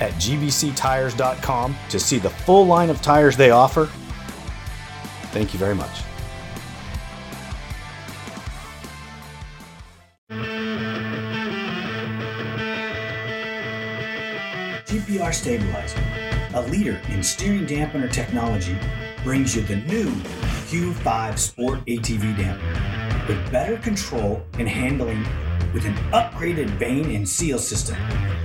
at gbctires.com to see the full line of tires they offer. Thank you very much. GPR Stabilizer, a leader in steering dampener technology, brings you the new Q5 Sport ATV dampener with better control and handling with an upgraded vane and seal system.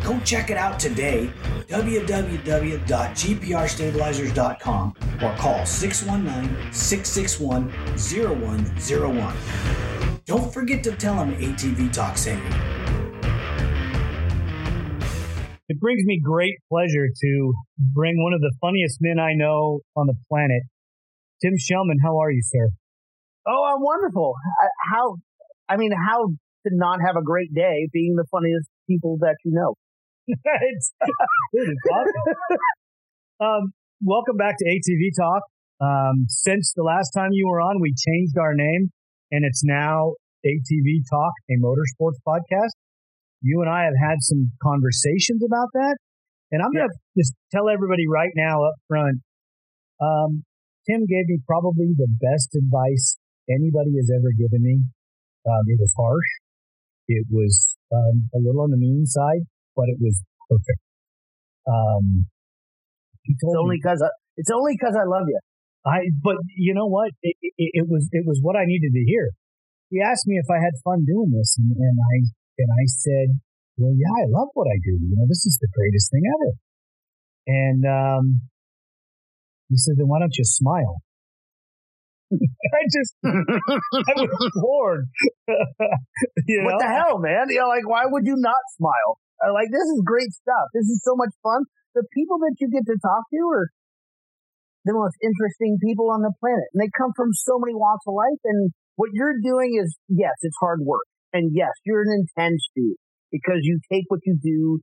Go check it out today, www.gprstabilizers.com or call 619 661 0101. Don't forget to tell them ATV Talk sent you. It brings me great pleasure to bring one of the funniest men I know on the planet, Tim Shellman. How are you, sir? Oh, I'm wonderful. Uh, how, I mean, how to not have a great day being the funniest people that you know. it's, um, welcome back to ATV Talk. Um, since the last time you were on, we changed our name and it's now ATV Talk, a motorsports podcast. You and I have had some conversations about that. And I'm yeah. going to just tell everybody right now up front. Um, Tim gave me probably the best advice anybody has ever given me. Um, it was harsh. It was um, a little on the mean side, but it was perfect. Um, it's only because it's only because I love you. I, but you know what? It, it, it, was it was what I needed to hear. He asked me if I had fun doing this, and, and I and I said, "Well, yeah, I love what I do. You know, this is the greatest thing ever." And um, he said, "Then why don't you smile?" I just, I was bored. you know? What the hell, man? You know, like, why would you not smile? Uh, like, this is great stuff. This is so much fun. The people that you get to talk to are the most interesting people on the planet. And they come from so many walks of life. And what you're doing is, yes, it's hard work. And yes, you're an intense dude because you take what you do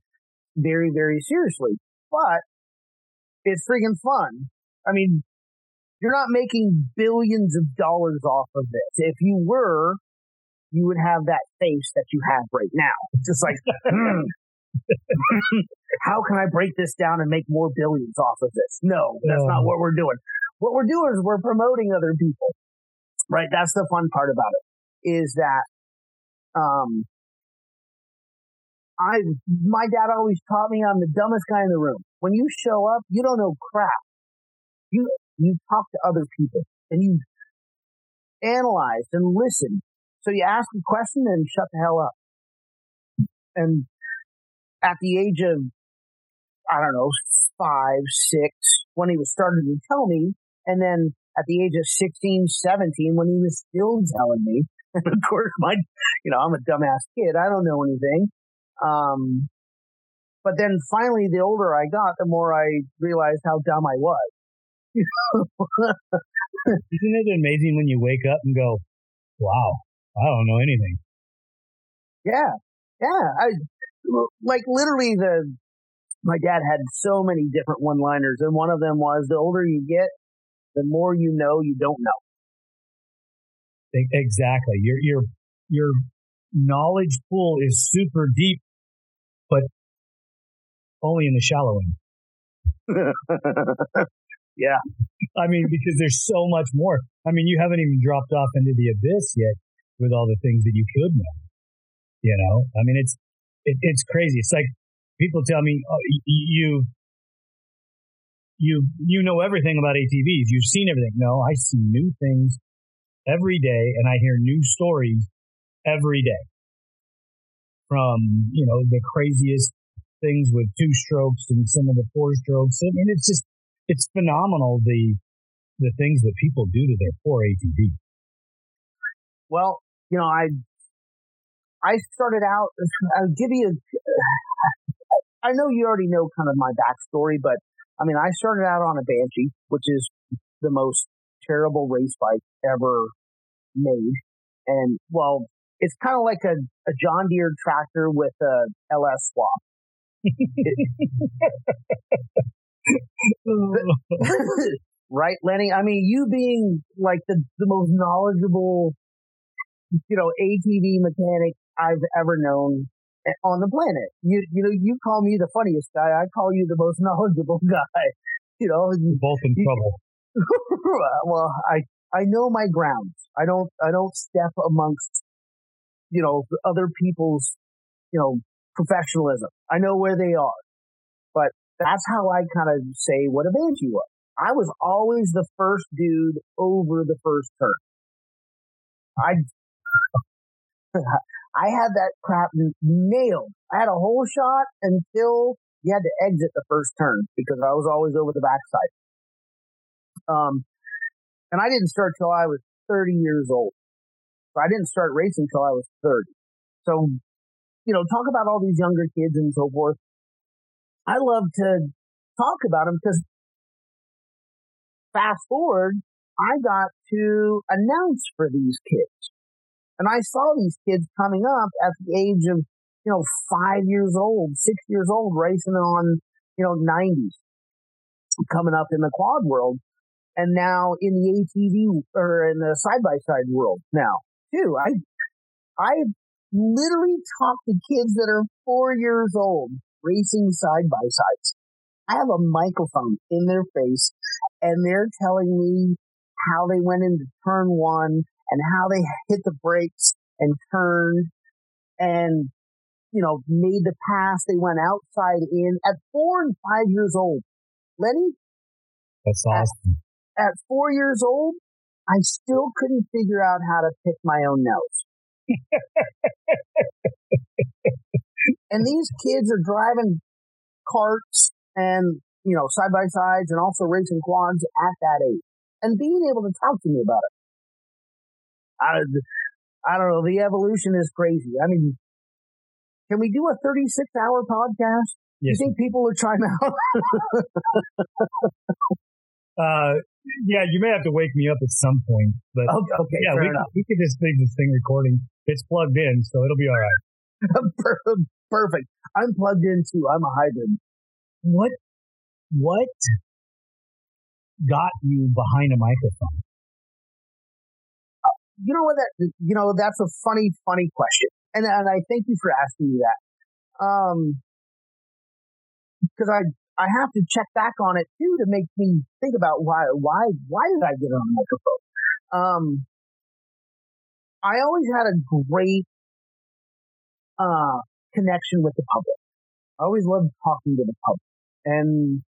very, very seriously. But it's freaking fun. I mean, you're not making billions of dollars off of this. If you were, you would have that face that you have right now. It's just like, hmm. how can I break this down and make more billions off of this? No, that's not what we're doing. What we're doing is we're promoting other people, right? That's the fun part about it is that, um, I, my dad always taught me I'm the dumbest guy in the room. When you show up, you don't know crap. You, you talk to other people and you analyze and listen. So you ask a question and shut the hell up. And at the age of, I don't know, five, six, when he was starting to tell me, and then at the age of 16, 17, when he was still telling me, and of course my, you know, I'm a dumbass kid. I don't know anything. Um, but then finally, the older I got, the more I realized how dumb I was. Isn't it amazing when you wake up and go, wow, I don't know anything? Yeah. Yeah. I, like literally the, my dad had so many different one liners and one of them was the older you get, the more you know you don't know. Exactly. Your, your, your knowledge pool is super deep, but only in the shallow end. Yeah. I mean, because there's so much more. I mean, you haven't even dropped off into the abyss yet with all the things that you could know. You know, I mean, it's, it, it's crazy. It's like people tell me, oh, you, you you know everything about ATVs. You've seen everything. No, I see new things every day, and I hear new stories every day. From you know the craziest things with two strokes and some of the four strokes. I mean, it's just it's phenomenal the the things that people do to their poor ATV. Well, you know, I I started out. I'll give you. A, I know you already know kind of my backstory, but I mean, I started out on a Banshee, which is the most terrible race bike ever made, and well, it's kind of like a, a John Deere tractor with a LS swap. right, Lenny? I mean, you being like the, the most knowledgeable, you know, ATV mechanic I've ever known eh, on the planet. You, you know, you call me the funniest guy. I call you the most knowledgeable guy. You know, we're both in trouble. well, I, I know my grounds. I don't, I don't step amongst, you know, other people's, you know, professionalism. I know where they are, but that's how I kind of say what a banshee was. I was always the first dude over the first turn. I, I had that crap nailed. I had a whole shot until you had to exit the first turn because I was always over the backside. Um, and I didn't start till I was 30 years old. So I didn't start racing till I was 30. So you know, talk about all these younger kids and so forth. I love to talk about them because fast forward, I got to announce for these kids. And I saw these kids coming up at the age of, you know, five years old, six years old, racing on, you know, 90s, coming up in the quad world. And now in the ATV or in the side by side world now too. I, I literally talk to kids that are four years old racing side by sides. I have a microphone in their face and they're telling me how they went into turn one and how they hit the brakes and turned and, you know, made the pass. They went outside in at four and five years old. Lenny? That's awesome. At, at four years old, I still couldn't figure out how to pick my own nose and these kids are driving carts and, you know, side by sides and also racing quads at that age and being able to talk to me about it. I, I don't know. The evolution is crazy. I mean, can we do a 36 hour podcast? Yes. You think people are trying out? uh, yeah, you may have to wake me up at some point, but okay, okay yeah, we, we can just make this thing recording. It's plugged in, so it'll be all right. Perfect. I'm plugged in too. I'm a hybrid. What, what got you behind a microphone? Uh, you know what that, you know, that's a funny, funny question. And, and I thank you for asking me that. Um, cause I, I have to check back on it too to make me think about why, why, why did I get on a microphone? Um, I always had a great, uh, connection with the public. I always loved talking to the public. And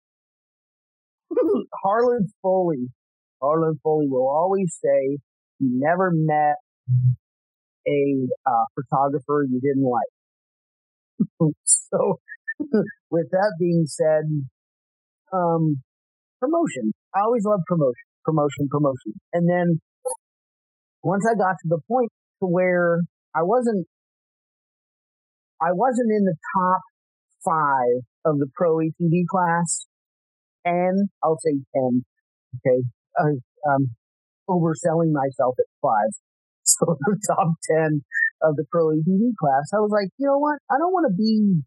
Harlan Foley, Harlan Foley will always say he never met a uh, photographer you didn't like. so, with that being said, um, promotion. I always loved promotion, promotion, promotion. And then once I got to the point to where I wasn't I wasn't in the top five of the pro ATV class, and I'll say 10. Okay. Uh, um, overselling myself at five. So the top 10 of the pro ATV class, I was like, you know what? I don't want to be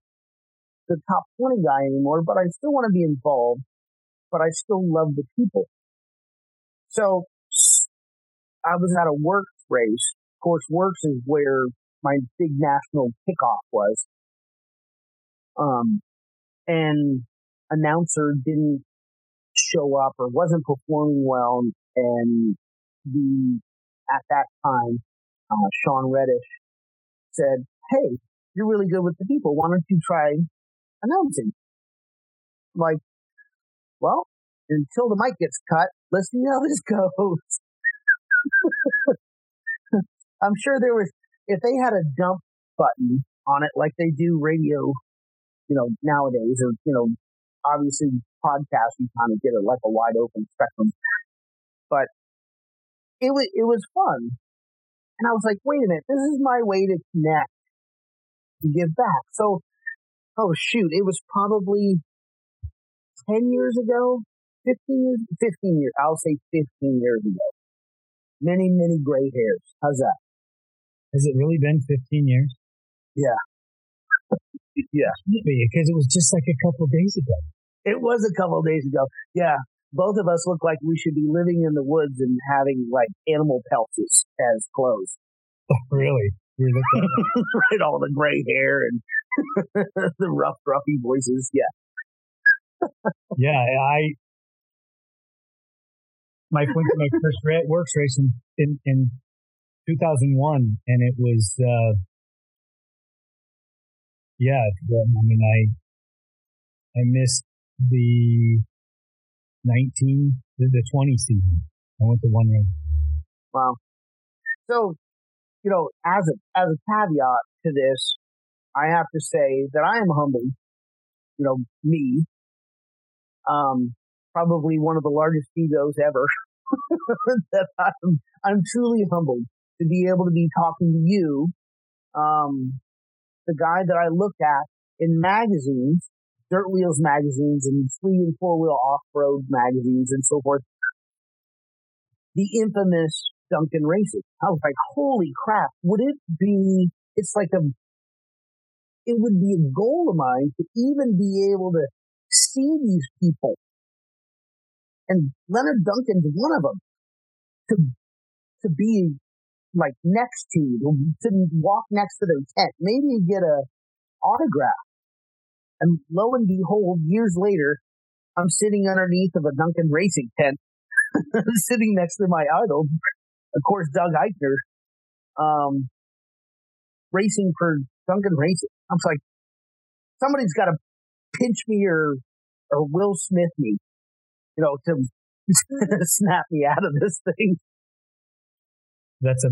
the top 20 guy anymore, but I still want to be involved, but I still love the people. So I was at a WORCS race. Of course, WORCS is where my big national kickoff was. Um, and announcer didn't show up or wasn't performing well. And the, at that time, uh, Sean Reddish said, Hey, you're really good with the people. Why don't you try announcing? I'm like, well, until the mic gets cut, let's see how this goes. I'm sure there was, if they had a dump button on it like they do radio, you know, nowadays, or, you know, obviously podcast, you kind of get it like a wide open spectrum. But it was, it was fun. And I was like, wait a minute, this is my way to connect and give back. So, oh shoot, it was probably 10 years ago, 15 years, 15 years, I'll say 15 years ago. Many, many gray hairs. How's that? Has it really been 15 years? Yeah. yeah. Because it was just like a couple days ago. It was a couple days ago. Yeah. Both of us look like we should be living in the woods and having like animal pelts as clothes. Oh, really? right, all the gray hair and the rough, gruffy voices. Yeah. yeah, I my went to my first race in, in, in 2001, and it was uh, yeah. I mean, I I missed the 19, the, the 20 season. I went to one race. Wow. So, you know, as a as a caveat to this, I have to say that I am humbled. You know, me, um, probably one of the largest egos ever. that I'm, I'm truly humbled to be able to be talking to you, um, the guy that I look at in magazines, dirt wheels magazines and three and four wheel off road magazines and so forth. The infamous Duncan Racing. I was like, holy crap, would it be, it's like a, it would be a goal of mine to even be able to see these people. And Leonard Duncan's one of them. To, to be like next to you, to walk next to their tent, maybe get a autograph. And lo and behold, years later, I'm sitting underneath of a Duncan racing tent, sitting next to my idol, of course, Doug Eichner, um, racing for Duncan Racing. I'm like, somebody's got to pinch me or, or Will Smith me, you know, to snap me out of this thing. That's a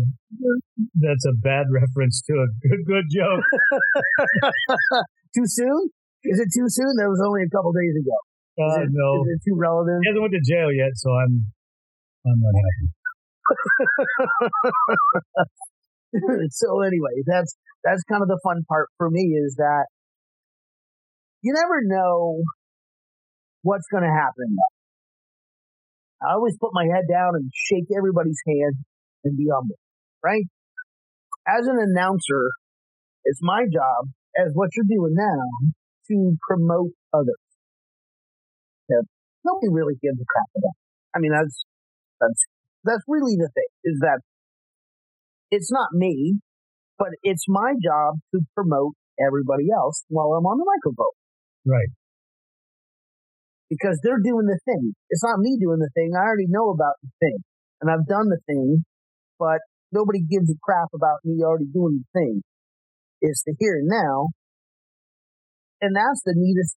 that's a bad reference to a good good joke. too soon? Is it too soon? That was only a couple days ago. Uh, it, no, is it too relevant? He hasn't went to jail yet, so I'm I'm not happy. so anyway, that's that's kind of the fun part for me is that you never know what's going to happen. I always put my head down and shake everybody's hand and be humble, right? As an announcer, it's my job, as what you're doing now, to promote others. Yeah, nobody really gives a crap about. I mean, that's that's that's really the thing is that it's not me, but it's my job to promote everybody else while I'm on the microphone. Right. Because they're doing the thing. It's not me doing the thing. I already know about the thing and I've done the thing but nobody gives a crap about me already doing the thing. Is to hear now. And that's the neatest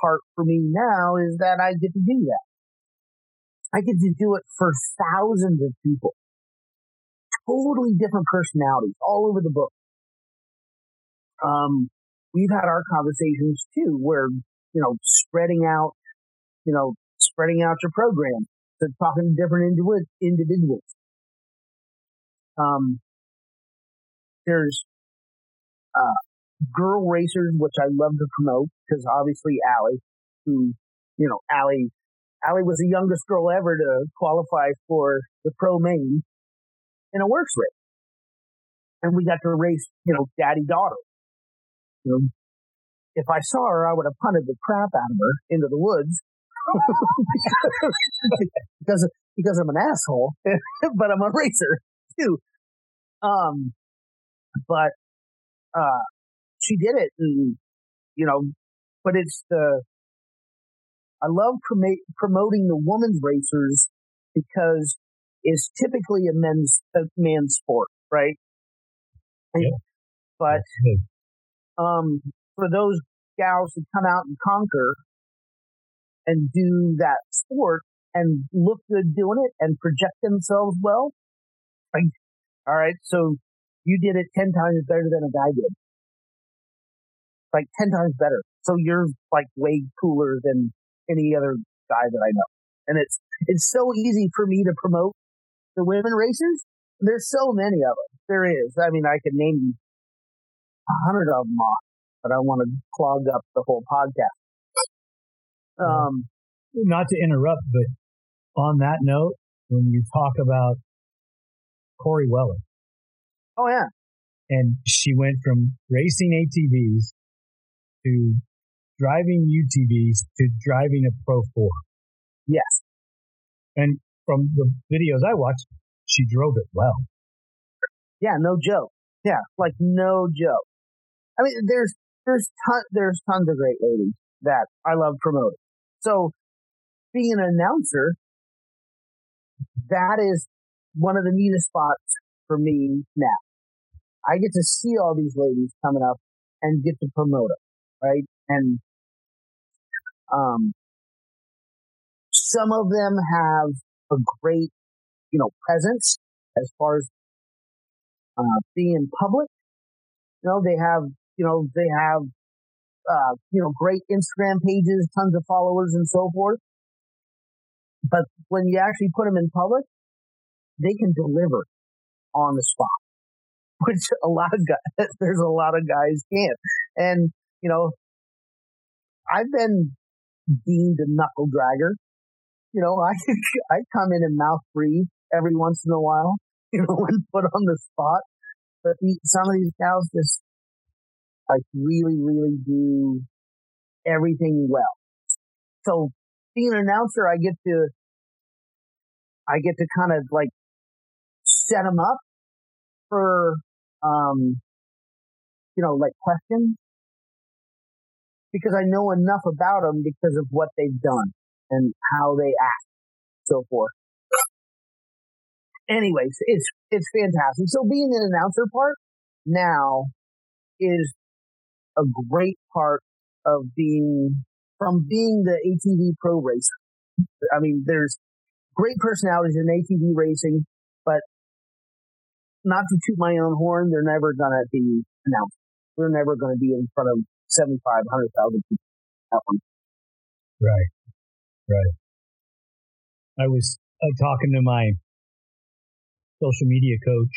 part for me now is that I get to do that. I get to do it for thousands of people. Totally different personalities all over the book. Um, we've had our conversations too, where, you know, spreading out, you know, spreading out your program to talking to different individuals. Um, there's uh, girl racers, which I love to promote because obviously Allie, who you know, Allie, Allie was the youngest girl ever to qualify for the pro main in a WORCS race, and we got to race, you know, daddy daughter. You know, if I saw her, I would have punted the crap out of her into the woods. because because I'm an asshole, but I'm a racer too. Um, but, uh, she did it and, you know, but it's the, I love prom- promoting the women's racers because it's typically a men's, a man's sport, right? Yeah. But, um, for those gals who come out and conquer and do that sport and look good doing it and project themselves well. Like, all right, so you did it 10 times better than a guy did. Like 10 times better. So you're like way cooler than any other guy that I know. And it's, it's so easy for me to promote the women racers. There's so many of them. There is. I mean, I could name a hundred of them off, but I want to clog up the whole podcast. Um, not to interrupt, but on that note, when you talk about Corey Weller. Oh yeah. And she went from racing ATVs to driving UTVs to driving a Pro 4. Yes. And from the videos I watched, she drove it well. Yeah, no joke. Yeah, like no joke. I mean, there's there's ton, there's tons of great ladies that I love promoting. So being an announcer, that is one of the neatest spots for me now. I get to see all these ladies coming up and get to promote them, right? And, um, some of them have a great, you know, presence as far as, uh, being in public. You know, they have, you know, they have uh, you know, great Instagram pages, tons of followers and so forth. But when you actually put them in public, they can deliver on the spot, which a lot of guys, there's a lot of guys can't. And, you know, I've been deemed a knuckle dragger. You know, I, I come in and mouth breathe every once in a while, you know, when put on the spot. But the, some of these gals just like really, really do everything well. So being an announcer, I get to, I get to kind of like set them up for, um, you know, like questions because I know enough about them because of what they've done and how they act, so forth. Anyways, it's it's fantastic. So being an announcer part now is a great part of being from being the ATV pro racer. I mean, there's great personalities in ATV racing, but not to toot my own horn, they're never going to be announced. They're never going to be in front of 75, 100,000 people. Right. Right. I was uh, talking to my social media coach,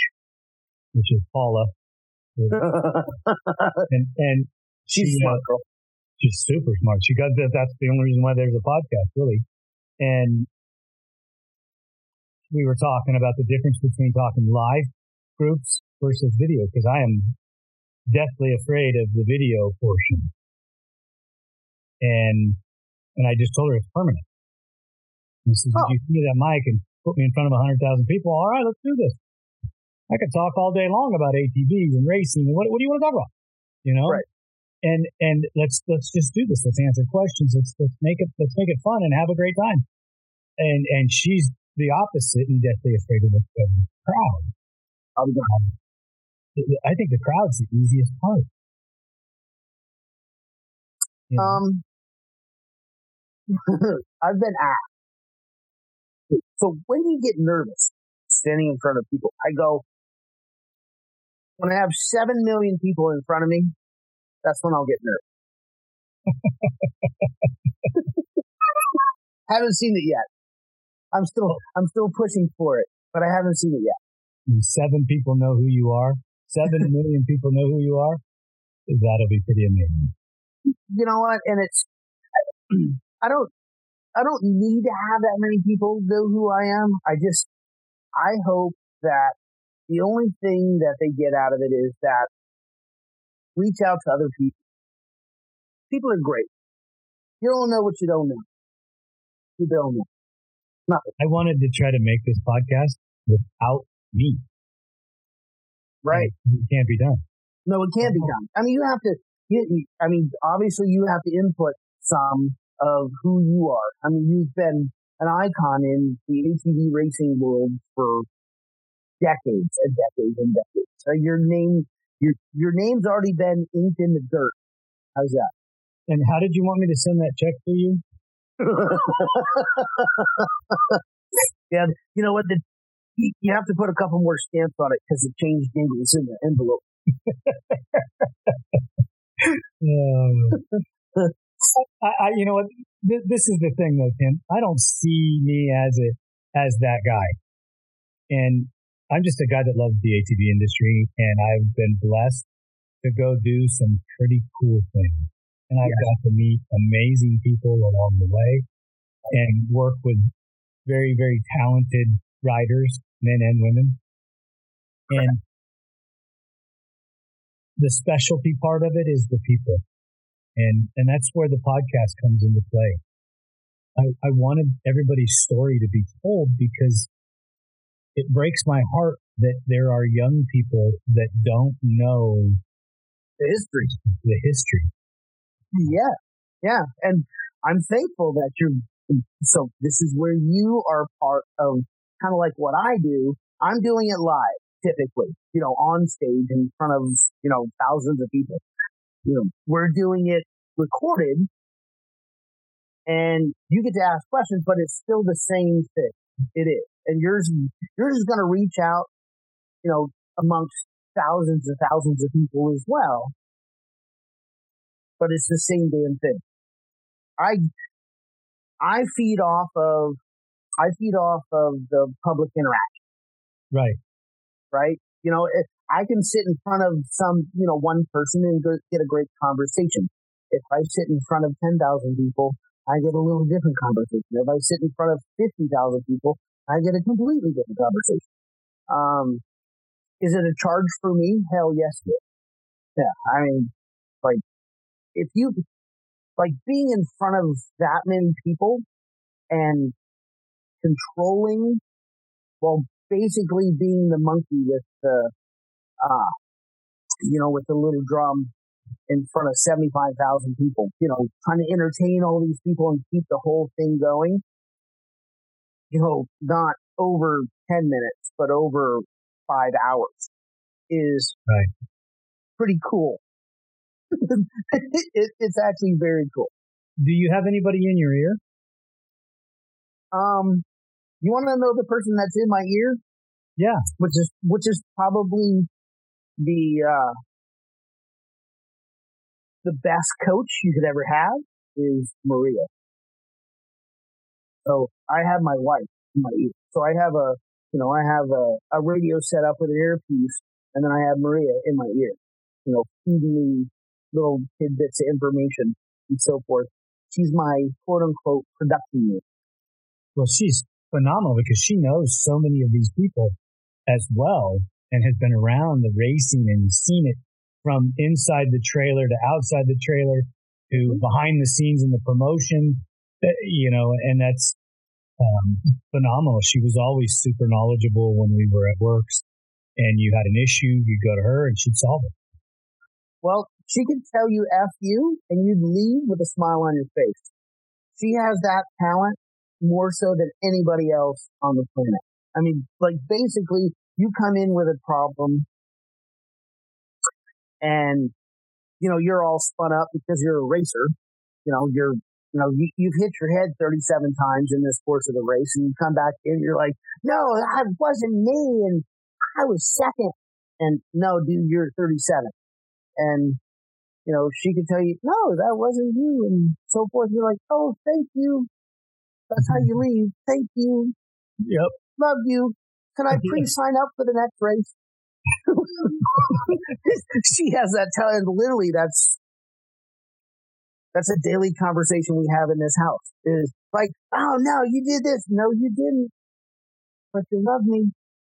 which is Paula, and, and she's she, smart, girl. She's super smart. She got that. That's the only reason why there's a podcast, really. And we were talking about the difference between talking live groups versus video because I am deathly afraid of the video portion. And and I just told her it's permanent. And she says, oh. "If you give me that mic and put me in front of a hundred thousand people, all right, let's do this." I could talk all day long about ATVs and racing and what, what do you want to talk about? You know? Right. And, and let's, let's just do this. Let's answer questions. Let's, let's make it, let's make it fun and have a great time. And, and she's the opposite and deathly afraid of the, the crowd. I think the crowd's the easiest part. You know? Um, I've been asked. So when do you get nervous standing in front of people? I go, when I have 7 million people in front of me, that's when I'll get nervous. haven't seen it yet. I'm still, I'm still pushing for it, but I haven't seen it yet. Seven people know who you are. Seven million people know who you are. That'll be pretty amazing. You know what? And it's, I don't, I don't need to have that many people know who I am. I just, I hope that the only thing that they get out of it is that reach out to other people. People are great. You don't know what you don't know. You don't know. Nothing. I wanted to try to make this podcast without me. Right. It can't be done. No, it can't be done. I mean, you have to, you, I mean, obviously you have to input some of who you are. I mean, you've been an icon in the ATV racing world for decades and decades and decades. So your name, your your name's already been inked in the dirt. How's that? And how did you want me to send that check to you? yeah, you know what? The, you have to put a couple more stamps on it because the change is in the envelope. I, I, you know what? This, this is the thing, though, Tim. I don't see me as a as that guy, and I'm just a guy that loves the ATV industry, and I've been blessed to go do some pretty cool things. And I've got to meet amazing people along the way and work with very, very talented riders, men and women. And the specialty part of it is the people. And, and that's where the podcast comes into play. I, I wanted everybody's story to be told because it breaks my heart that there are young people that don't know the history. The history. Yeah. Yeah. And I'm thankful that you're, so this is where you are part of kind of like what I do. I'm doing it live typically, you know, on stage in front of, you know, thousands of people. You know, we're doing it recorded and you get to ask questions, but it's still the same thing. It is. And yours, yours is going to reach out, you know, amongst thousands and thousands of people as well. But it's the same damn thing. I, I feed off of, I feed off of the public interaction. Right. Right. You know, if I can sit in front of some, you know, one person and get a great conversation. If I sit in front of 10,000 people, I get a little different conversation. If I sit in front of 50,000 people, I get a completely different conversation. Um, is it a charge for me? Hell yes, it is. Yeah. I mean, like, if you, like being in front of that many people and controlling, well, basically being the monkey with the, uh, you know, with the little drum in front of 75,000 people, you know, trying to entertain all these people and keep the whole thing going. You know, not over 10 minutes, but over five hours is right. pretty cool. it, it's actually very cool. Do you have anybody in your ear? Um, you want to know the person that's in my ear? Yeah. Which is, which is probably the, uh, the best coach you could ever have is Maria. So I have my wife in my ear. So I have a, you know, I have a, a radio set up with an earpiece and then I have Maria in my ear, you know, feeding me little tidbits of information and so forth. She's my quote unquote production unit. Well, she's phenomenal because she knows so many of these people as well and has been around the racing and seen it from inside the trailer to outside the trailer to mm-hmm. behind the scenes in the promotion, eh, you know, and that's um, phenomenal. She was always super knowledgeable when we were at WORCS and you had an issue, you'd go to her and she'd solve it. Well, she could tell you F you and you'd leave with a smile on your face. She has that talent more so than anybody else on the planet. I mean, like basically you come in with a problem and you know you're all spun up because you're a racer. You know you're you know you, you've hit your head 37 times in this course of the race, and you come back in, you're like, no, that wasn't me, and I was second. And no, dude, you're 37. And you know she could tell you, no, that wasn't you, and so forth. You're like, oh, thank you. That's how you leave. Thank you. Yep. Love you. Can I pre-sign up for the next race? she has that talent. Literally, that's that's a daily conversation we have in this house. Is like, oh no, you did this. No, you didn't. But you love me.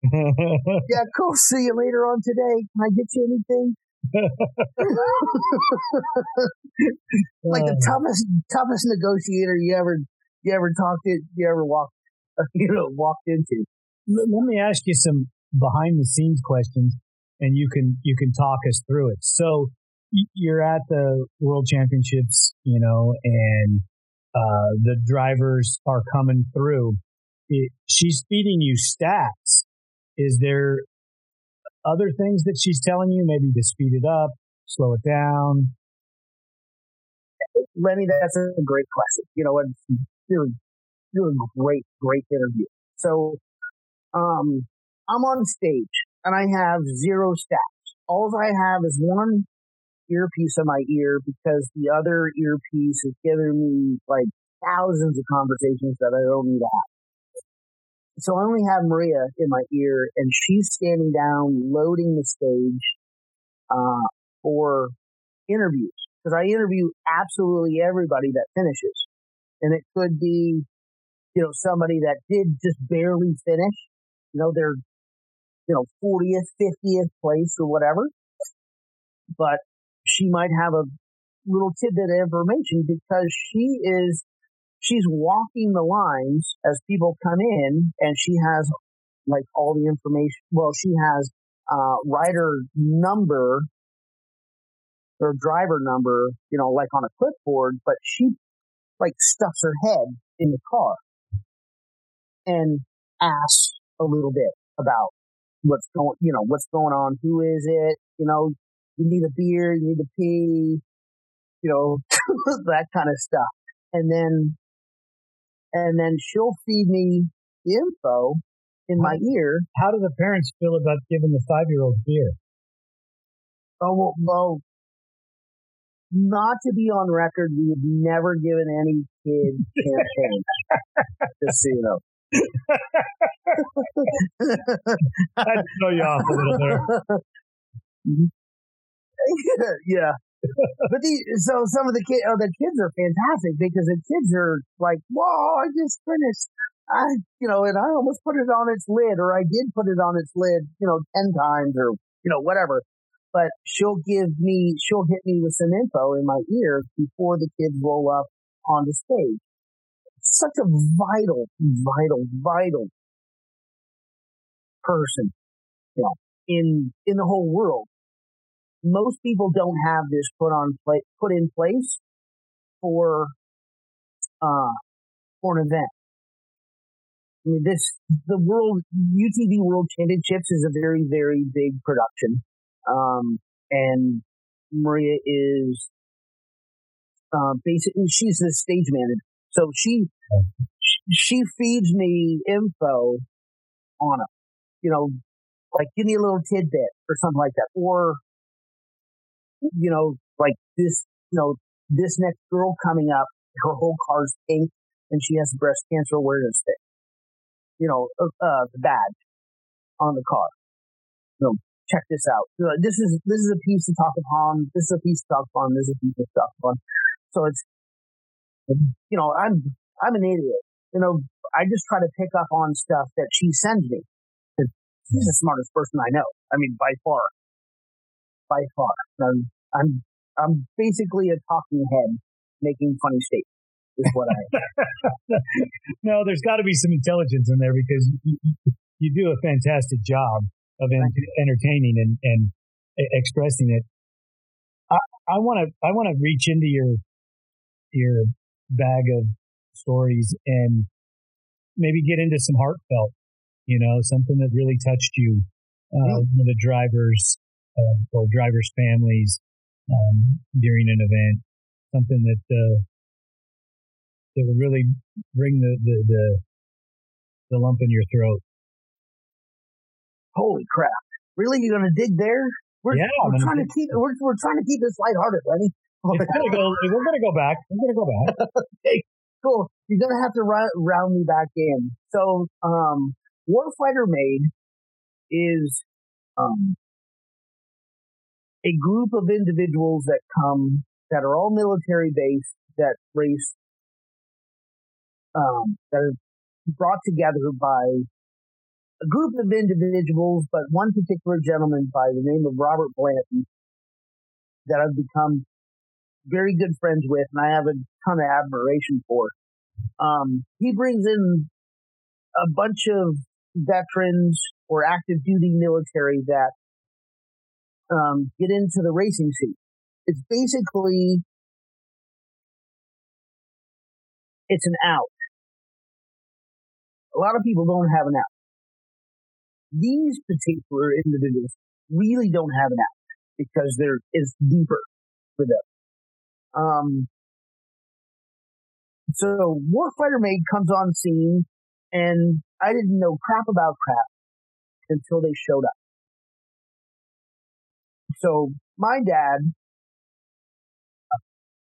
yeah, cool. See you later on today. Can I get you anything? like the uh. toughest toughest negotiator you ever you ever talked to you ever walked you know walked into. Let me ask you some behind the scenes questions and you can, you can talk us through it. So you're at the world championships, you know, and, uh, the drivers are coming through. It, she's feeding you stats. Is there other things that she's telling you, maybe to speed it up, slow it down? Lenny, that's a great question. You know, it's really, really great, great interview. So, um, I'm on stage and I have zero stats. All I have is one earpiece in my ear because the other earpiece is giving me like thousands of conversations that I don't need to have. So I only have Maria in my ear and she's standing down loading the stage, uh, for interviews because I interview absolutely everybody that finishes. And it could be, you know, somebody that did just barely finish, you know, they're, you know, 40th, 50th place or whatever. But she might have a little tidbit of information because she is, she's walking the lines as people come in and she has like all the information. Well, she has, uh, rider number her driver number, you know, like on a clipboard, but she like stuffs her head in the car and asks a little bit about what's going, you know, what's going on, who is it, you know, you need a beer, you need to pee, you know, that kind of stuff. And then, and then she'll feed me the info in my ear. How do the parents feel about giving the five year old beer? Oh, well, well, not to be on record, we have never given any kid champagne. just so you know. I throw you off a little there. yeah. But the, so some of the kids, oh, the kids are fantastic because the kids are like, "Whoa, I just finished." I, you know, and I almost put it on its lid, or I did put it on its lid, you know, ten times, or you know, whatever but she'll give me, she'll hit me with some info in my ear before the kids roll up on the stage. Such a vital, vital, vital person, you know, in, in the whole world. Most people don't have this put on, put in place for, uh, for an event. I mean, this, the world, UTV World Championships is a very, very big production. Um, and Maria is, uh, basically, she's the stage manager. So she, she feeds me info on it. You know, like give me a little tidbit or something like that. Or, you know, like this, you know, this next girl coming up, her whole car's pink and she has breast cancer awareness thing. You know, uh, uh the badge on the car. You know, check this out. This is this is a piece to talk upon. This is a piece to talk upon. This is a piece to talk upon. So it's you know I'm I'm an idiot. You know I just try to pick up on stuff that she sends me. She's the smartest person I know. I mean by far, by far. I'm I'm I'm basically a talking head making funny statements. Is what I. no, there's got to be some intelligence in there because you, you do a fantastic job of entertaining and, and expressing it. I want to I want to reach into your your bag of stories and maybe get into some heartfelt, you know, something that really touched you. Uh, mm-hmm. The drivers uh, or drivers' families um, during an event, something that uh, that would really bring the, the the the lump in your throat holy crap, really? You're going to dig there? We're, yeah, we're trying to keep we're, we're trying to keep this lighthearted. It's gonna go, we're going to go back. We're going to go back. okay, cool. You're going to have to round me back in. So, um, Warfighter Made is um, a group of individuals that come that are all military based that race um, that are brought together by a group of individuals, but one particular gentleman by the name of Robert Blanton that I've become very good friends with and I have a ton of admiration for. Um, he brings in a bunch of veterans or active duty military that um, get into the racing scene. It's basically it's an out. A lot of people don't have an out these particular individuals really don't have an out because there is deeper for them. Um, So Warfighter Made comes on scene, and I didn't know crap about crap until they showed up. So my dad,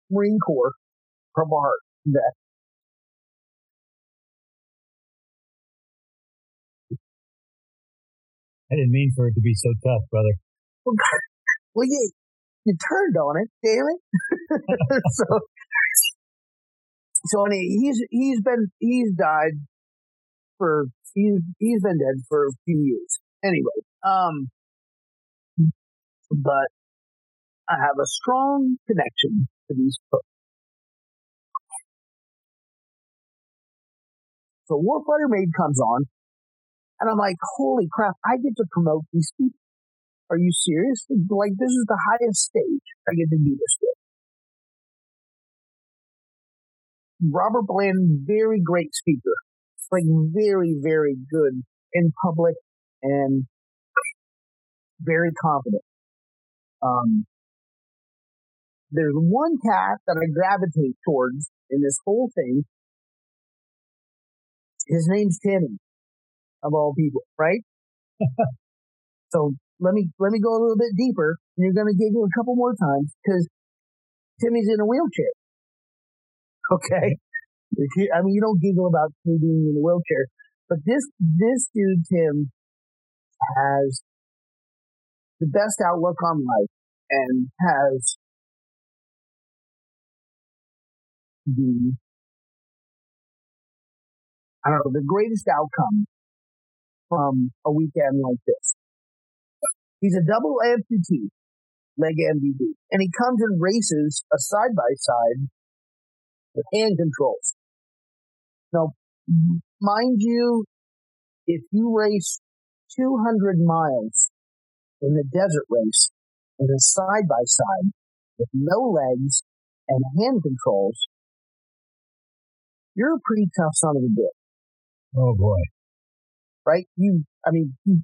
Marine Corps, Purple Heart vet, I didn't mean for it to be so tough, brother. Well, well you, you turned on it, damn it. so, so anyway, he's, he's been, he's died for, he's, he's been dead for a few years. Anyway, um, but I have a strong connection to these folks. So Warfighter Made comes on, and I'm like, holy crap, I get to promote these people. Are you serious? Like, this is the highest stage I get to do this with. Robert Bland, very great speaker. Like, very, very good in public and very confident. Um, there's one cat that I gravitate towards in this whole thing. His name's Timmy of all people, right? so let me let me go a little bit deeper, and you're going to giggle a couple more times because Timmy's in a wheelchair. Okay, I mean you don't giggle about me being in a wheelchair, but this this dude Tim has the best outlook on life and has the I don't know the greatest outcome from a weekend like this. He's a double amputee, leg amputee, and he comes and races a side by side with hand controls. Now, mind you, if you race 200 miles in the desert race in a side by side with no legs and hand controls, you're a pretty tough son of a bitch. Oh boy right? You, I mean, you,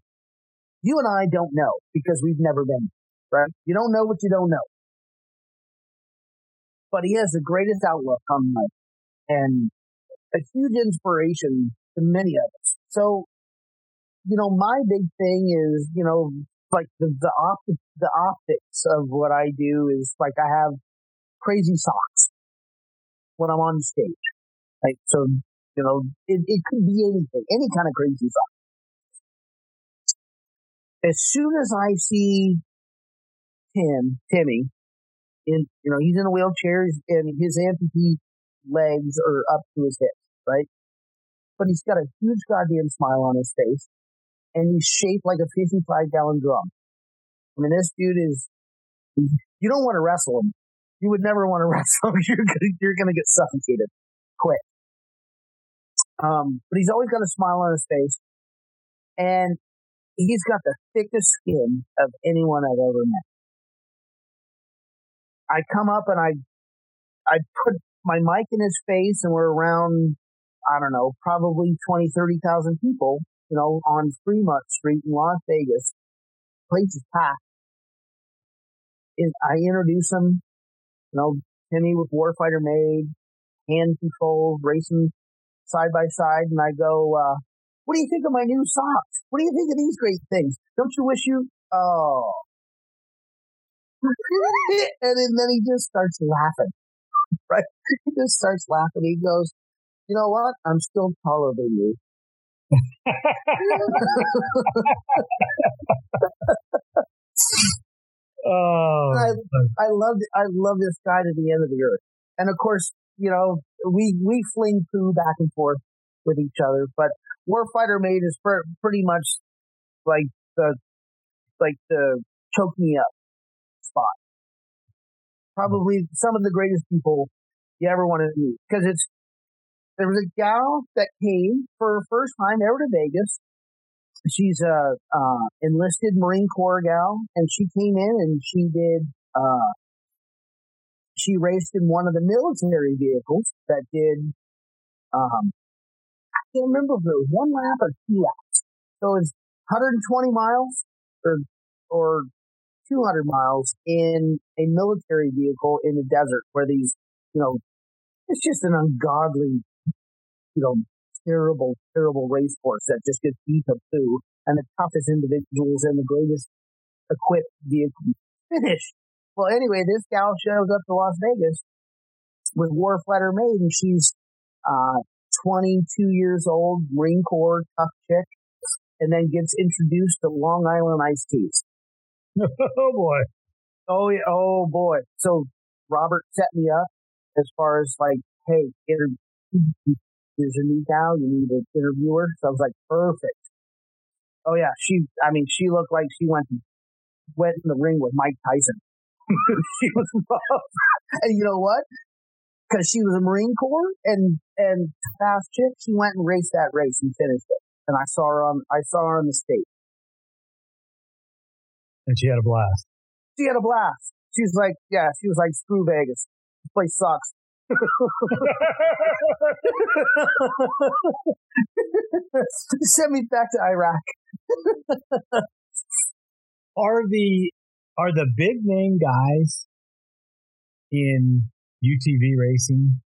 you and I don't know because we've never been, right? You don't know what you don't know. But he has the greatest outlook on life and a huge inspiration to many of us. So, you know, my big thing is, you know, like the, the the optics of what I do is like I have crazy socks when I'm on stage. Like, so you know, it, it could be anything, any kind of crazy stuff. As soon as I see Tim, Timmy, in, you know, he's in a wheelchair and his amputee legs are up to his hips, right? But he's got a huge goddamn smile on his face and he's shaped like a 55 gallon drum. I mean, this dude is, you don't want to wrestle him. You would never want to wrestle him. You're gonna, you're gonna get suffocated quick. Um, but he's always got a smile on his face. And he's got the thickest skin of anyone I've ever met. I come up and I, I put my mic in his face and we're around, I don't know, probably 20, 30,000 people, you know, on Fremont Street in Las Vegas. Place is packed. I introduce him, you know, Timmy with Warfighter Made, hand control, racing side by side and I go, uh, what do you think of my new socks? What do you think of these great things? Don't you wish you, oh. and then, he just starts laughing, right? He just starts laughing. He goes, you know what? I'm still taller than you. oh, I, I love I love this guy to the end of the earth, and of course, you know, we, we fling poo back and forth with each other, but Warfighter Made is pr- pretty much like the, like the choke me up spot. Probably some of the greatest people you ever want to meet. Cause it's, there was a gal that came for her first time ever to Vegas. She's a, uh, enlisted Marine Corps gal and she came in and she did, uh, she raced in one of the military vehicles that did, um, can't remember if it was one lap or two laps. So it was 120 miles or, or 200 miles in a military vehicle in the desert where these, you know, it's just an ungodly, you know, terrible, terrible race course that just gets beat to poo, and the toughest individuals and the greatest equipped vehicle finish. Well, anyway, this gal shows up to Las Vegas with Warfighter Made, and she's uh, 22 years old, Marine Corps, tough chick, and then gets introduced to Long Island iced teas. oh boy. Oh yeah. Oh boy. So Robert set me up as far as like, hey, inter- there's a new gal, you need an interviewer. So I was like, perfect. Oh yeah, she. I mean, she looked like she went went in the ring with Mike Tyson. she was rough. and you know what? Because she was a Marine Corps and and fast chick, she went and raced that race and finished it. And I saw her on I saw her on the stage. And she had a blast. She had a blast. She's like, yeah, she was like, screw Vegas. This place sucks. Send me back to Iraq. are the are the big name guys in UTV racing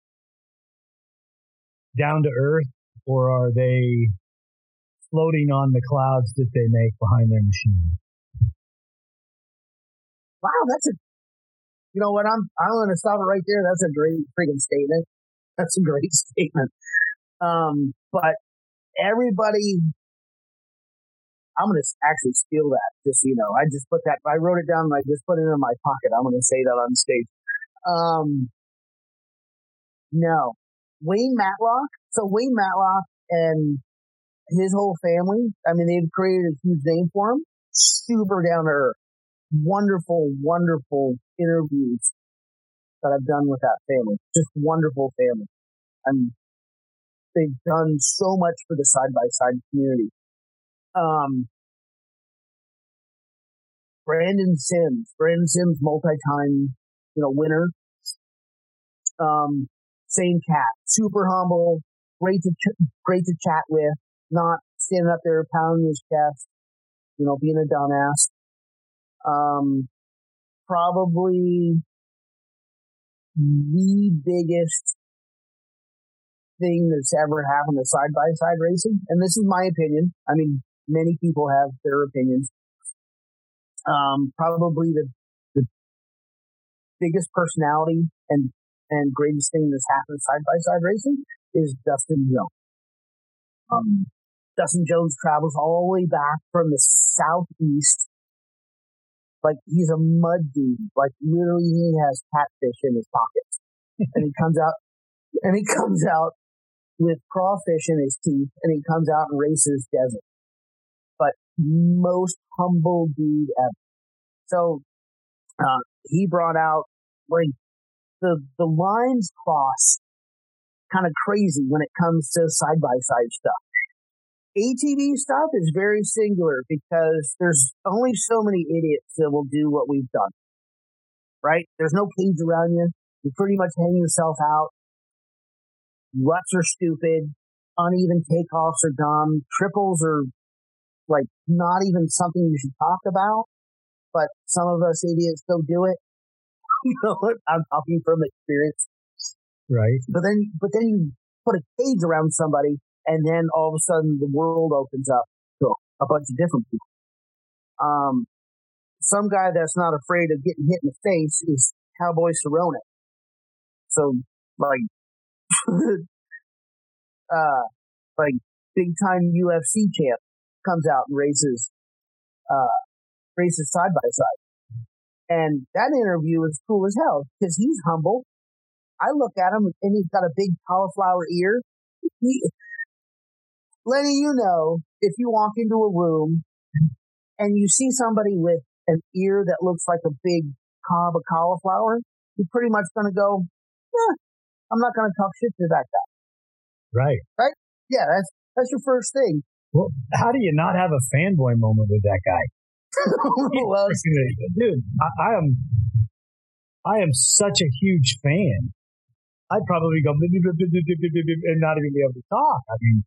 down to earth, or are they floating on the clouds that they make behind their machine? Wow, that's a you know what? I'm I'm going to stop it right there. That's a great freaking statement. That's a great statement. Um, but everybody, I'm going to actually steal that. Just you know, I just put that. I wrote it down. I just put it in my pocket. I'm going to say that on stage. Um, no, Wayne Matlock. So Wayne Matlock and his whole family. I mean, they've created a huge name for him. Super down to earth wonderful, wonderful interviews that I've done with that family. Just wonderful family. And they've done so much for the side by side community. Um, Branden Sims, Branden Sims, multi-time, you know, winner. Um, same cat, super humble, great to, ch- great to chat with, not standing up there pounding his chest, you know, being a dumbass. Um, probably the biggest thing that's ever happened to side by side racing. And this is my opinion. I mean, many people have their opinions. Um, probably the, the biggest personality and, and greatest thing that's happened side by side racing is Dustin Jones. Um, Dustin Jones travels all the way back from the southeast like he's a mud dude. Like literally he has catfish in his pockets. and he comes out and he comes out with crawfish in his teeth and he comes out and races desert. But most humble dude ever. So uh, he brought out like the the lines cross kind of crazy when it comes to side by side stuff. ATV stuff is very singular because there's only so many idiots that will do what we've done. Right? There's no cage around you. You pretty much hang yourself out. Ruts are stupid. Uneven takeoffs are dumb. Triples are like not even something you should talk about. But some of us idiots still do it. you know what? I'm talking from experience. Right. But then, but then you put a cage around somebody and then all of a sudden the world opens up to a bunch of different people. Um, some guy that's not afraid of getting hit in the face is Cowboy Cerrone. So, like, uh, like big time UFC champ comes out and races, uh, races side by side. And that interview is cool as hell because he's humble. I look at him and he's got a big cauliflower ear. He, letting you know if you walk into a room and you see somebody with an ear that looks like a big cob of cauliflower, you're pretty much going to go, yeah, I'm not going to talk shit to that guy. Right. Right? Yeah, that's, that's your first thing. Well, how do you not have a fanboy moment with that guy? Well, dude, I, I am, I am such a huge fan. I'd probably go and not even be able to talk. I mean,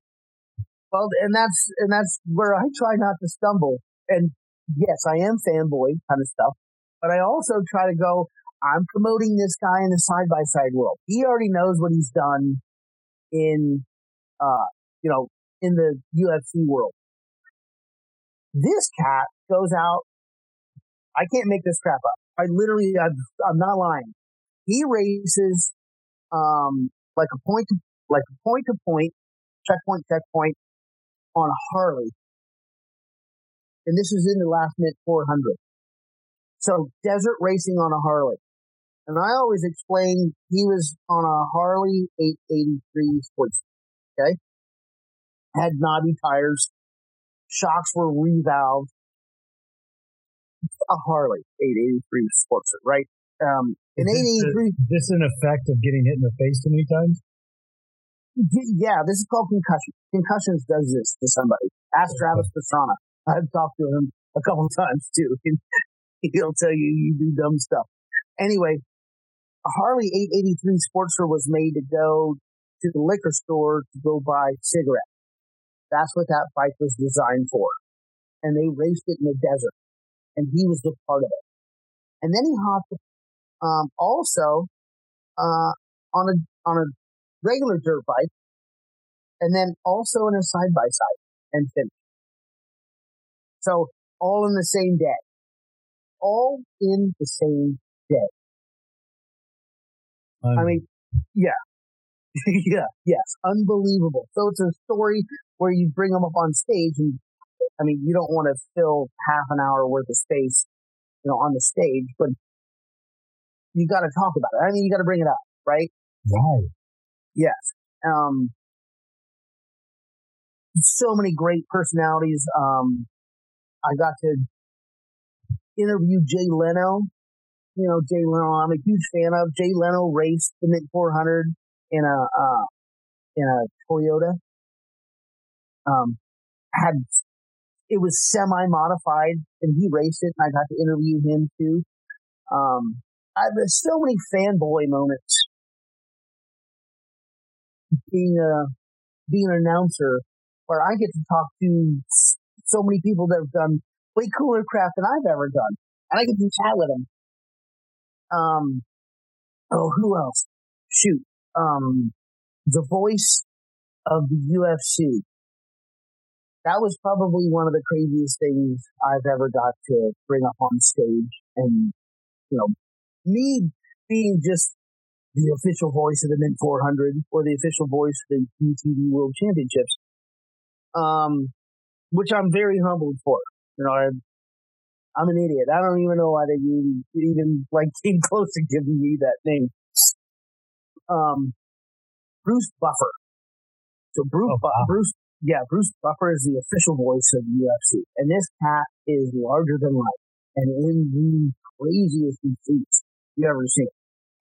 well, and that's and that's where I try not to stumble. And yes, I am fanboy kind of stuff, but I also try to go. I'm promoting this guy in the side by side world. He already knows what he's done in, uh, you know, in the UFC world. This cat goes out. I can't make this crap up. I literally, I'm, I'm not lying. He races, um, like a point to, like a point to point, checkpoint, checkpoint on a Harley. And this is in the last Mint 400. So desert racing on a Harley. And I always explain he was on a Harley 883 sports. Okay. Had knobby tires. Shocks were revalved. A Harley 883 Sportster, right? Um, an 883. This is an effect of getting hit in the face too many times? Yeah, this is called concussion. Concussions does this to somebody. Ask Travis Pastrana. I've talked to him a couple times too. He'll tell you you do dumb stuff. Anyway, a Harley 883 Sportster was made to go to the liquor store to go buy cigarettes. That's what that bike was designed for. And they raced it in the desert. And he was the part of it. And then he hopped um, also uh, on a on a regular dirt bike, and then also in a side by side and finished. So all in the same day, all in the same day. Um, I mean, yeah, yeah, yes, unbelievable. So it's a story where you bring them up on stage, and I mean, you don't want to fill half an hour worth of space, you know, on the stage, but you got to talk about it. I mean, you got to bring it up, right? Right. Yes. Um, so many great personalities. Um, I got to interview Jay Leno. You know, Jay Leno, I'm a huge fan of. Jay Leno raced the Mint 400 in a, uh, in a Toyota. Um, had, it was semi modified and he raced it and I got to interview him too. Um, I, there's so many fanboy moments being a being an announcer where I get to talk to so many people that have done way cooler craft than I've ever done, and I get to chat with them. Um, oh, who else? Shoot, um, the voice of the UFC. That was probably one of the craziest things I've ever got to bring up on stage and, you know, me being just the official voice of the Mint 400 or the official voice of the UTV World Championships, um, which I'm very humbled for. You know, I, I'm an idiot. I don't even know why they even, even like came close to giving me that name. Um, Bruce Buffer. So Bruce, oh, wow. Bruce, yeah, Bruce Buffer is the official voice of UFC, and this cat is larger than life and in the craziest suits you ever seen.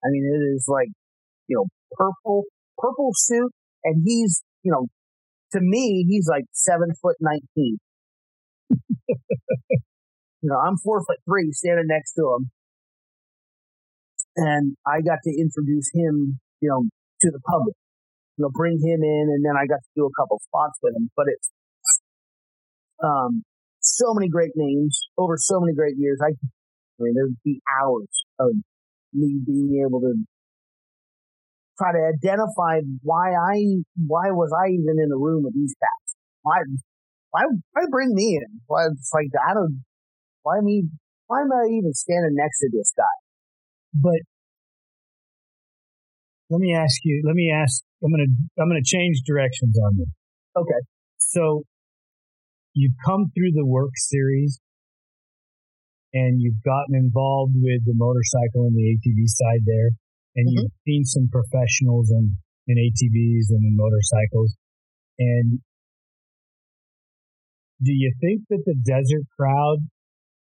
I mean, it is like, you know, purple, purple suit, and he's, you know, to me, he's like seven foot 19. you know, I'm four foot three standing next to him. And I got to introduce him, you know, to the public, you know, bring him in, and then I got to do a couple spots with him. But it's, um, so many great names over so many great years. I, I mean, there'd be hours of me being able to try to identify why I, why was I even in the room with these cats? Why, why, why bring me in? Why, it's like, I don't, why me, why am I even standing next to this guy? But let me ask you, let me ask, I'm going to, I'm going to change directions on you. Okay. So you've come through the WORCS series and you've gotten involved with the motorcycle and the ATV side there, and mm-hmm. you've seen some professionals in, in ATVs and in motorcycles. And do you think that the desert crowd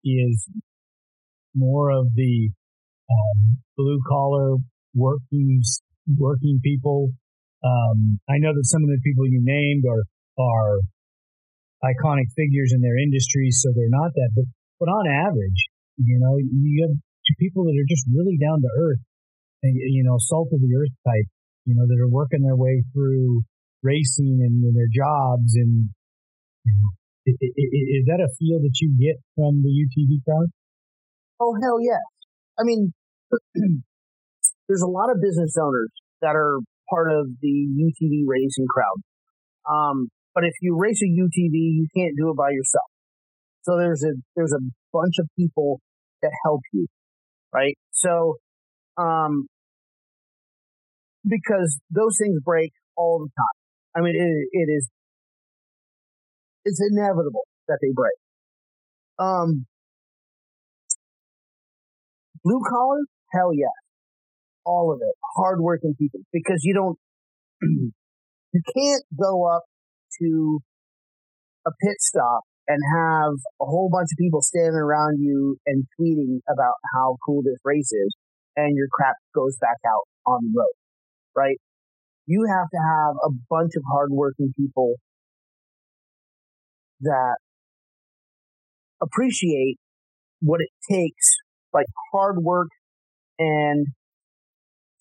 is more of the um, blue collar working working people? Um, I know that some of the people you named are are iconic figures in their industry, so they're not that. But but on average, you know, you have people that are just really down to earth, and, you know, salt of the earth type, you know, that are working their way through racing and, and their jobs. And you know, is, is that a feel that you get from the UTV crowd? Oh, hell yes. I mean, there's a lot of business owners that are part of the UTV racing crowd. Um, but if you race a UTV, you can't do it by yourself. So there's a there's a bunch of people that help you, right? So, um, because those things break all the time. I mean, it, it is it's inevitable that they break. Um, blue collar, hell yes, all of it, hardworking people, because you don't, you can't go up to a pit stop and have a whole bunch of people standing around you and tweeting about how cool this race is, and your crap goes back out on the road, right? You have to have a bunch of hardworking people that appreciate what it takes, like hard work and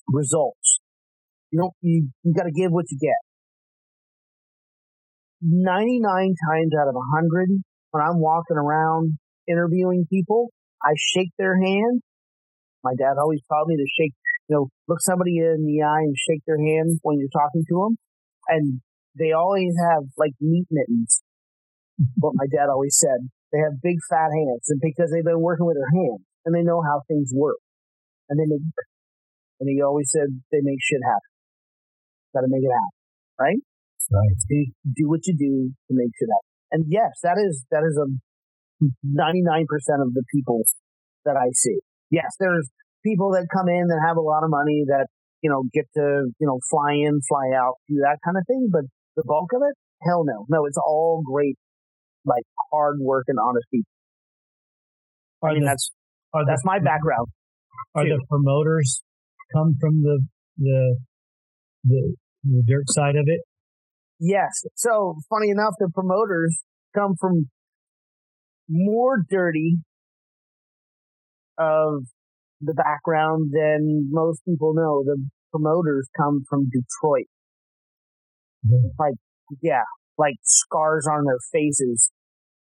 results. You don't, you, you gotta give what you get. 99 times out of 100, when I'm walking around interviewing people, I shake their hand. My dad always taught me to shake, you know, look somebody in the eye and shake their hand when you're talking to them. And they always have like meat mittens. what my dad always said. They have big fat hands and because they've been working with their hands and they know how things work. And they make, and he always said they make shit happen. Gotta make it happen. Right? Right. Do, do what you do to make sure that. And yes, that is, that is a 99% of the people that I see. Yes, there's people that come in that have a lot of money that, you know, get to, you know, fly in, fly out, do that kind of thing. But the bulk of it, hell no. No, it's all great, like hard work and honest people. I mean, the, that's, that's the, my background. Are too. the promoters come from the, the, the, the dirt side of it? Yes. So funny enough, the promoters come from more dirty of the background than most people know. The promoters come from Detroit. Mm-hmm. Like, yeah, like scars on their faces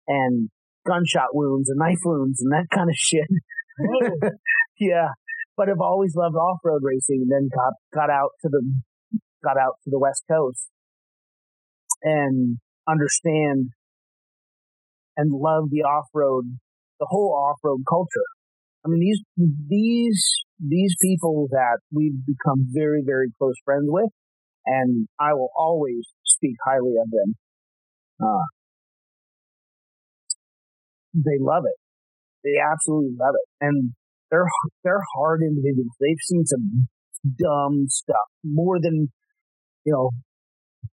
and gunshot wounds and knife wounds and that kind of shit. yeah. But have always loved off-road racing and then got, got out to the, got out to the West Coast and understand and love the off-road, the whole off-road culture. I mean, these, these, these people that we've become very, very close friends with, and I will always speak highly of them. Uh, they love it. They absolutely love it. And they're, they're hard individuals. They've seen some dumb stuff more than, you know,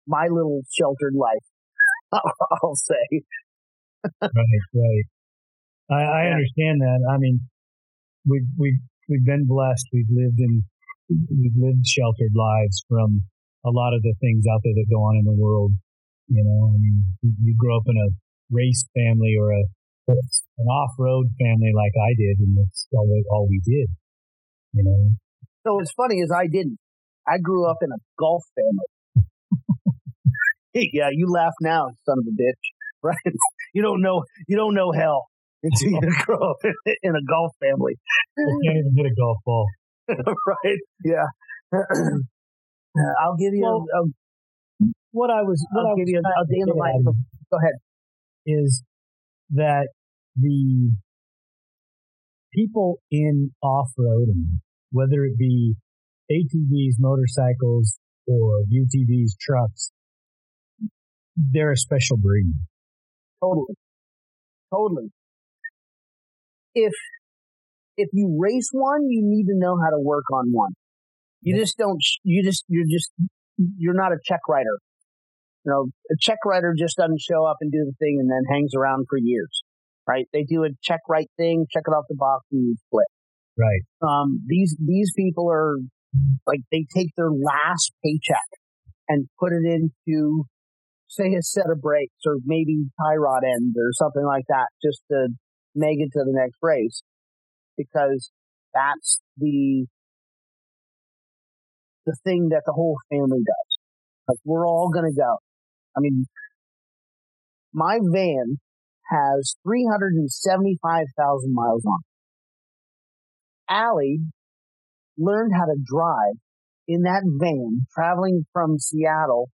my little sheltered life. I'll say. right, right. I, I yeah. understand that. I mean, we've we've we've been blessed. We've lived in we've lived sheltered lives from a lot of the things out there that go on in the world. You know, I mean, you grow up in a race family or a an off-road family like I did, and that's all, we, all we did. You know. So what's funny is I didn't. I grew up in a golf family. yeah, you laugh now, son of a bitch. Right? You don't know. You don't know hell until you grow up in, a golf family. You can't even hit a golf ball. right? Yeah. I'll give you well, a, a, what I was. What I'll I give you a, a day in the life. Go ahead. Is that the people in off-roading, whether it be ATVs, motorcycles, or UTVs, trucks, they're a special breed. Totally. Totally. If, if you race one, you need to know how to work on one. You just don't, you just, you're just, you're not a check writer. You know, a check writer just doesn't show up and do the thing and then hangs around for years, right? They do a check right thing, check it off the box and you split. Right. Um, these, these people are like, they take their last paycheck and put it into say a set of brakes or maybe tie rod ends or something like that just to make it to the next race because that's the the thing that the whole family does. Like we're all gonna go. I mean, my van has 375,000 miles on it. Allie learned how to drive in that van traveling from Seattle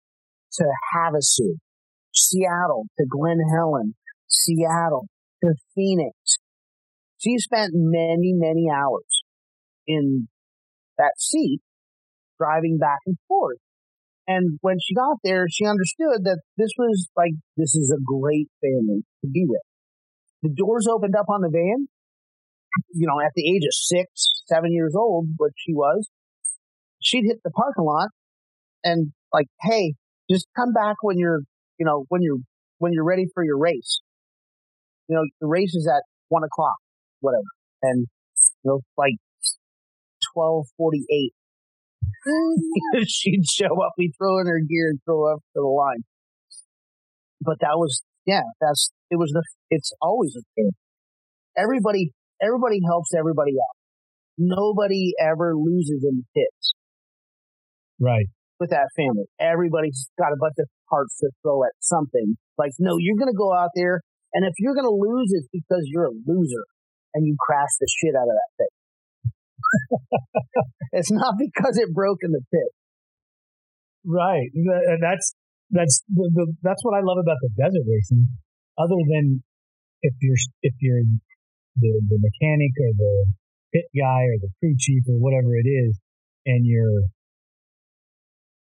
to Havasu, Seattle to Glen Helen, Seattle to Phoenix. She spent many, many hours in that seat driving back and forth. And when she got there, she understood that this was like, this is a great family to be with. The doors opened up on the van. You know, at the age of six, seven years old, what she was, she'd hit the parking lot and like, hey, just come back when you're, you know, when you're, when you're ready for your race. You know, the race is at one o'clock, whatever. And, you know, like 1248. She'd show up, we'd throw in her gear and throw up to the line. But that was, yeah, that's, it was the, it's always a thing. Everybody, everybody helps everybody out. Nobody ever loses in the pits. Right. With that family. Everybody's got a bunch of parts to throw at something. Like, no, you're going to go out there, and if you're going to lose, it's because you're a loser and you crash the shit out of that thing. it's not because it broke in the pit. Right. And that's that's the, the, that's what I love about the desert racing. Other than if you're if you're the the mechanic or the pit guy or the crew chief or whatever it is, and you're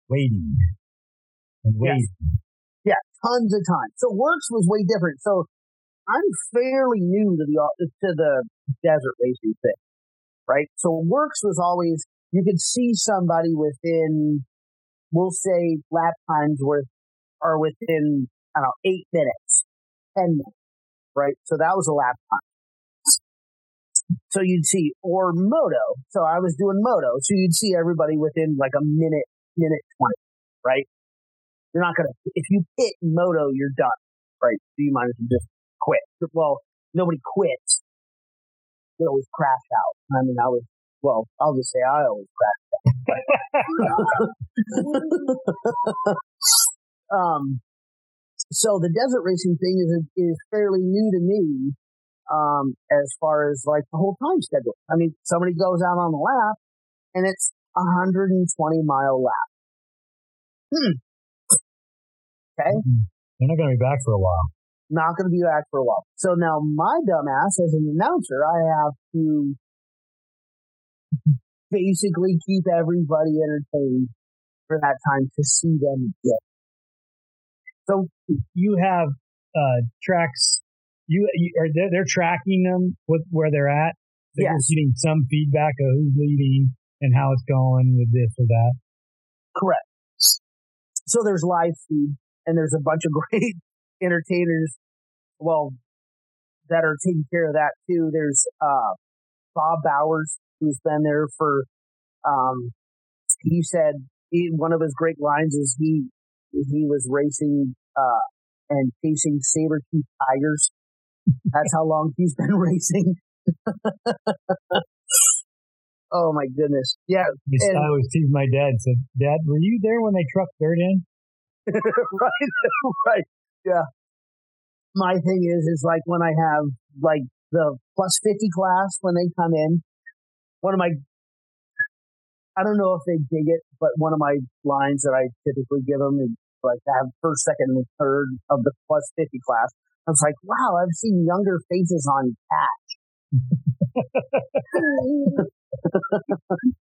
waiting and waiting. Yes. Yeah, tons of time. So WORCS was way different. So I'm fairly new to the to the desert racing thing right? So WORCS was always, you could see somebody within, we'll say lap times worth, or within, I don't know, eight minutes, 10 minutes, right? So that was a lap time. So you'd see, or moto. So I was doing moto. So you'd see everybody within like a minute, minute 20, right? You're not going to, if you hit moto, you're done, right? So you might as well just quit. Well, nobody quits they always crash out. I mean, I was, well, I'll just say I always crash out. um, so the desert racing thing is, is fairly new to me. Um, as far as like the whole time schedule. I mean, somebody goes out on the lap and it's a 120 mile lap. Hmm. Okay. Mm-hmm. They're not going to be back for a while not going to be back for a while. So now my dumbass as an announcer, I have to basically keep everybody entertained for that time to see them get. So you have uh, tracks. You, you are they're, they're, tracking them with where they're at. They're yes. getting some feedback of who's leading and how it's going with this or that. Correct. So there's live feed and there's a bunch of great entertainers, well, that are taking care of that too. There's, uh, Bob Bowers, who's been there for, um, he said he, one of his great lines is he, he was racing, uh, and chasing saber tooth tigers. That's how long he's been racing. oh my goodness. Yeah. And, I always tease my dad said, Dad, were you there when they trucked dirt in? right, right. Yeah. My thing is, is like when I have like the plus 50 class when they come in, one of my, I don't know if they dig it, but one of my lines that I typically give them is like I have first, second, and third of the plus 50 class. I was like, wow, I've seen younger faces on catch.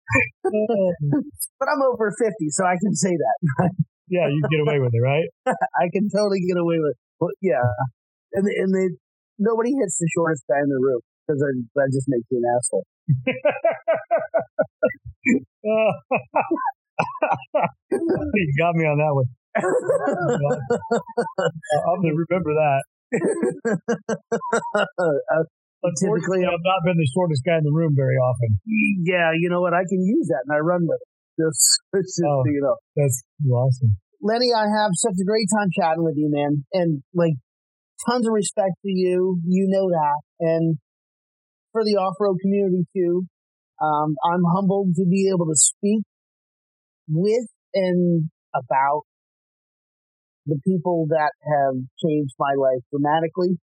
but I'm over 50, so I can say that. yeah, you get away with it, right? I can totally get away with it. But yeah, and and they nobody hits the shortest guy in the room because that just makes you an asshole. you got me on that one. I'll remember that. Typically, I've not been the shortest guy in the room very often. Yeah, you know what? I can use that, and I run with it. Just, just oh, you know, that's awesome. Lenny, I have such a great time chatting with you, man. And like tons of respect to you. You know that. And for the off road community too. Um, I'm humbled to be able to speak with and about the people that have changed my life dramatically.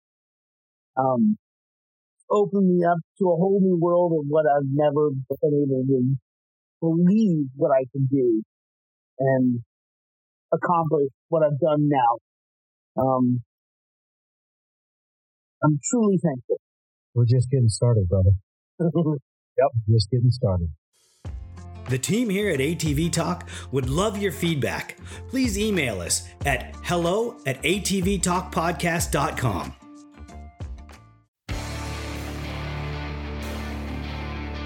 Um, opened me up to a whole new world of what I've never been able to believe what I can do and accomplish what I've done now. Um, I'm truly thankful. We're just getting started, brother. yep, just getting started. The team here at ATV Talk would love your feedback. Please email us at hello at atvtalkpodcast.com.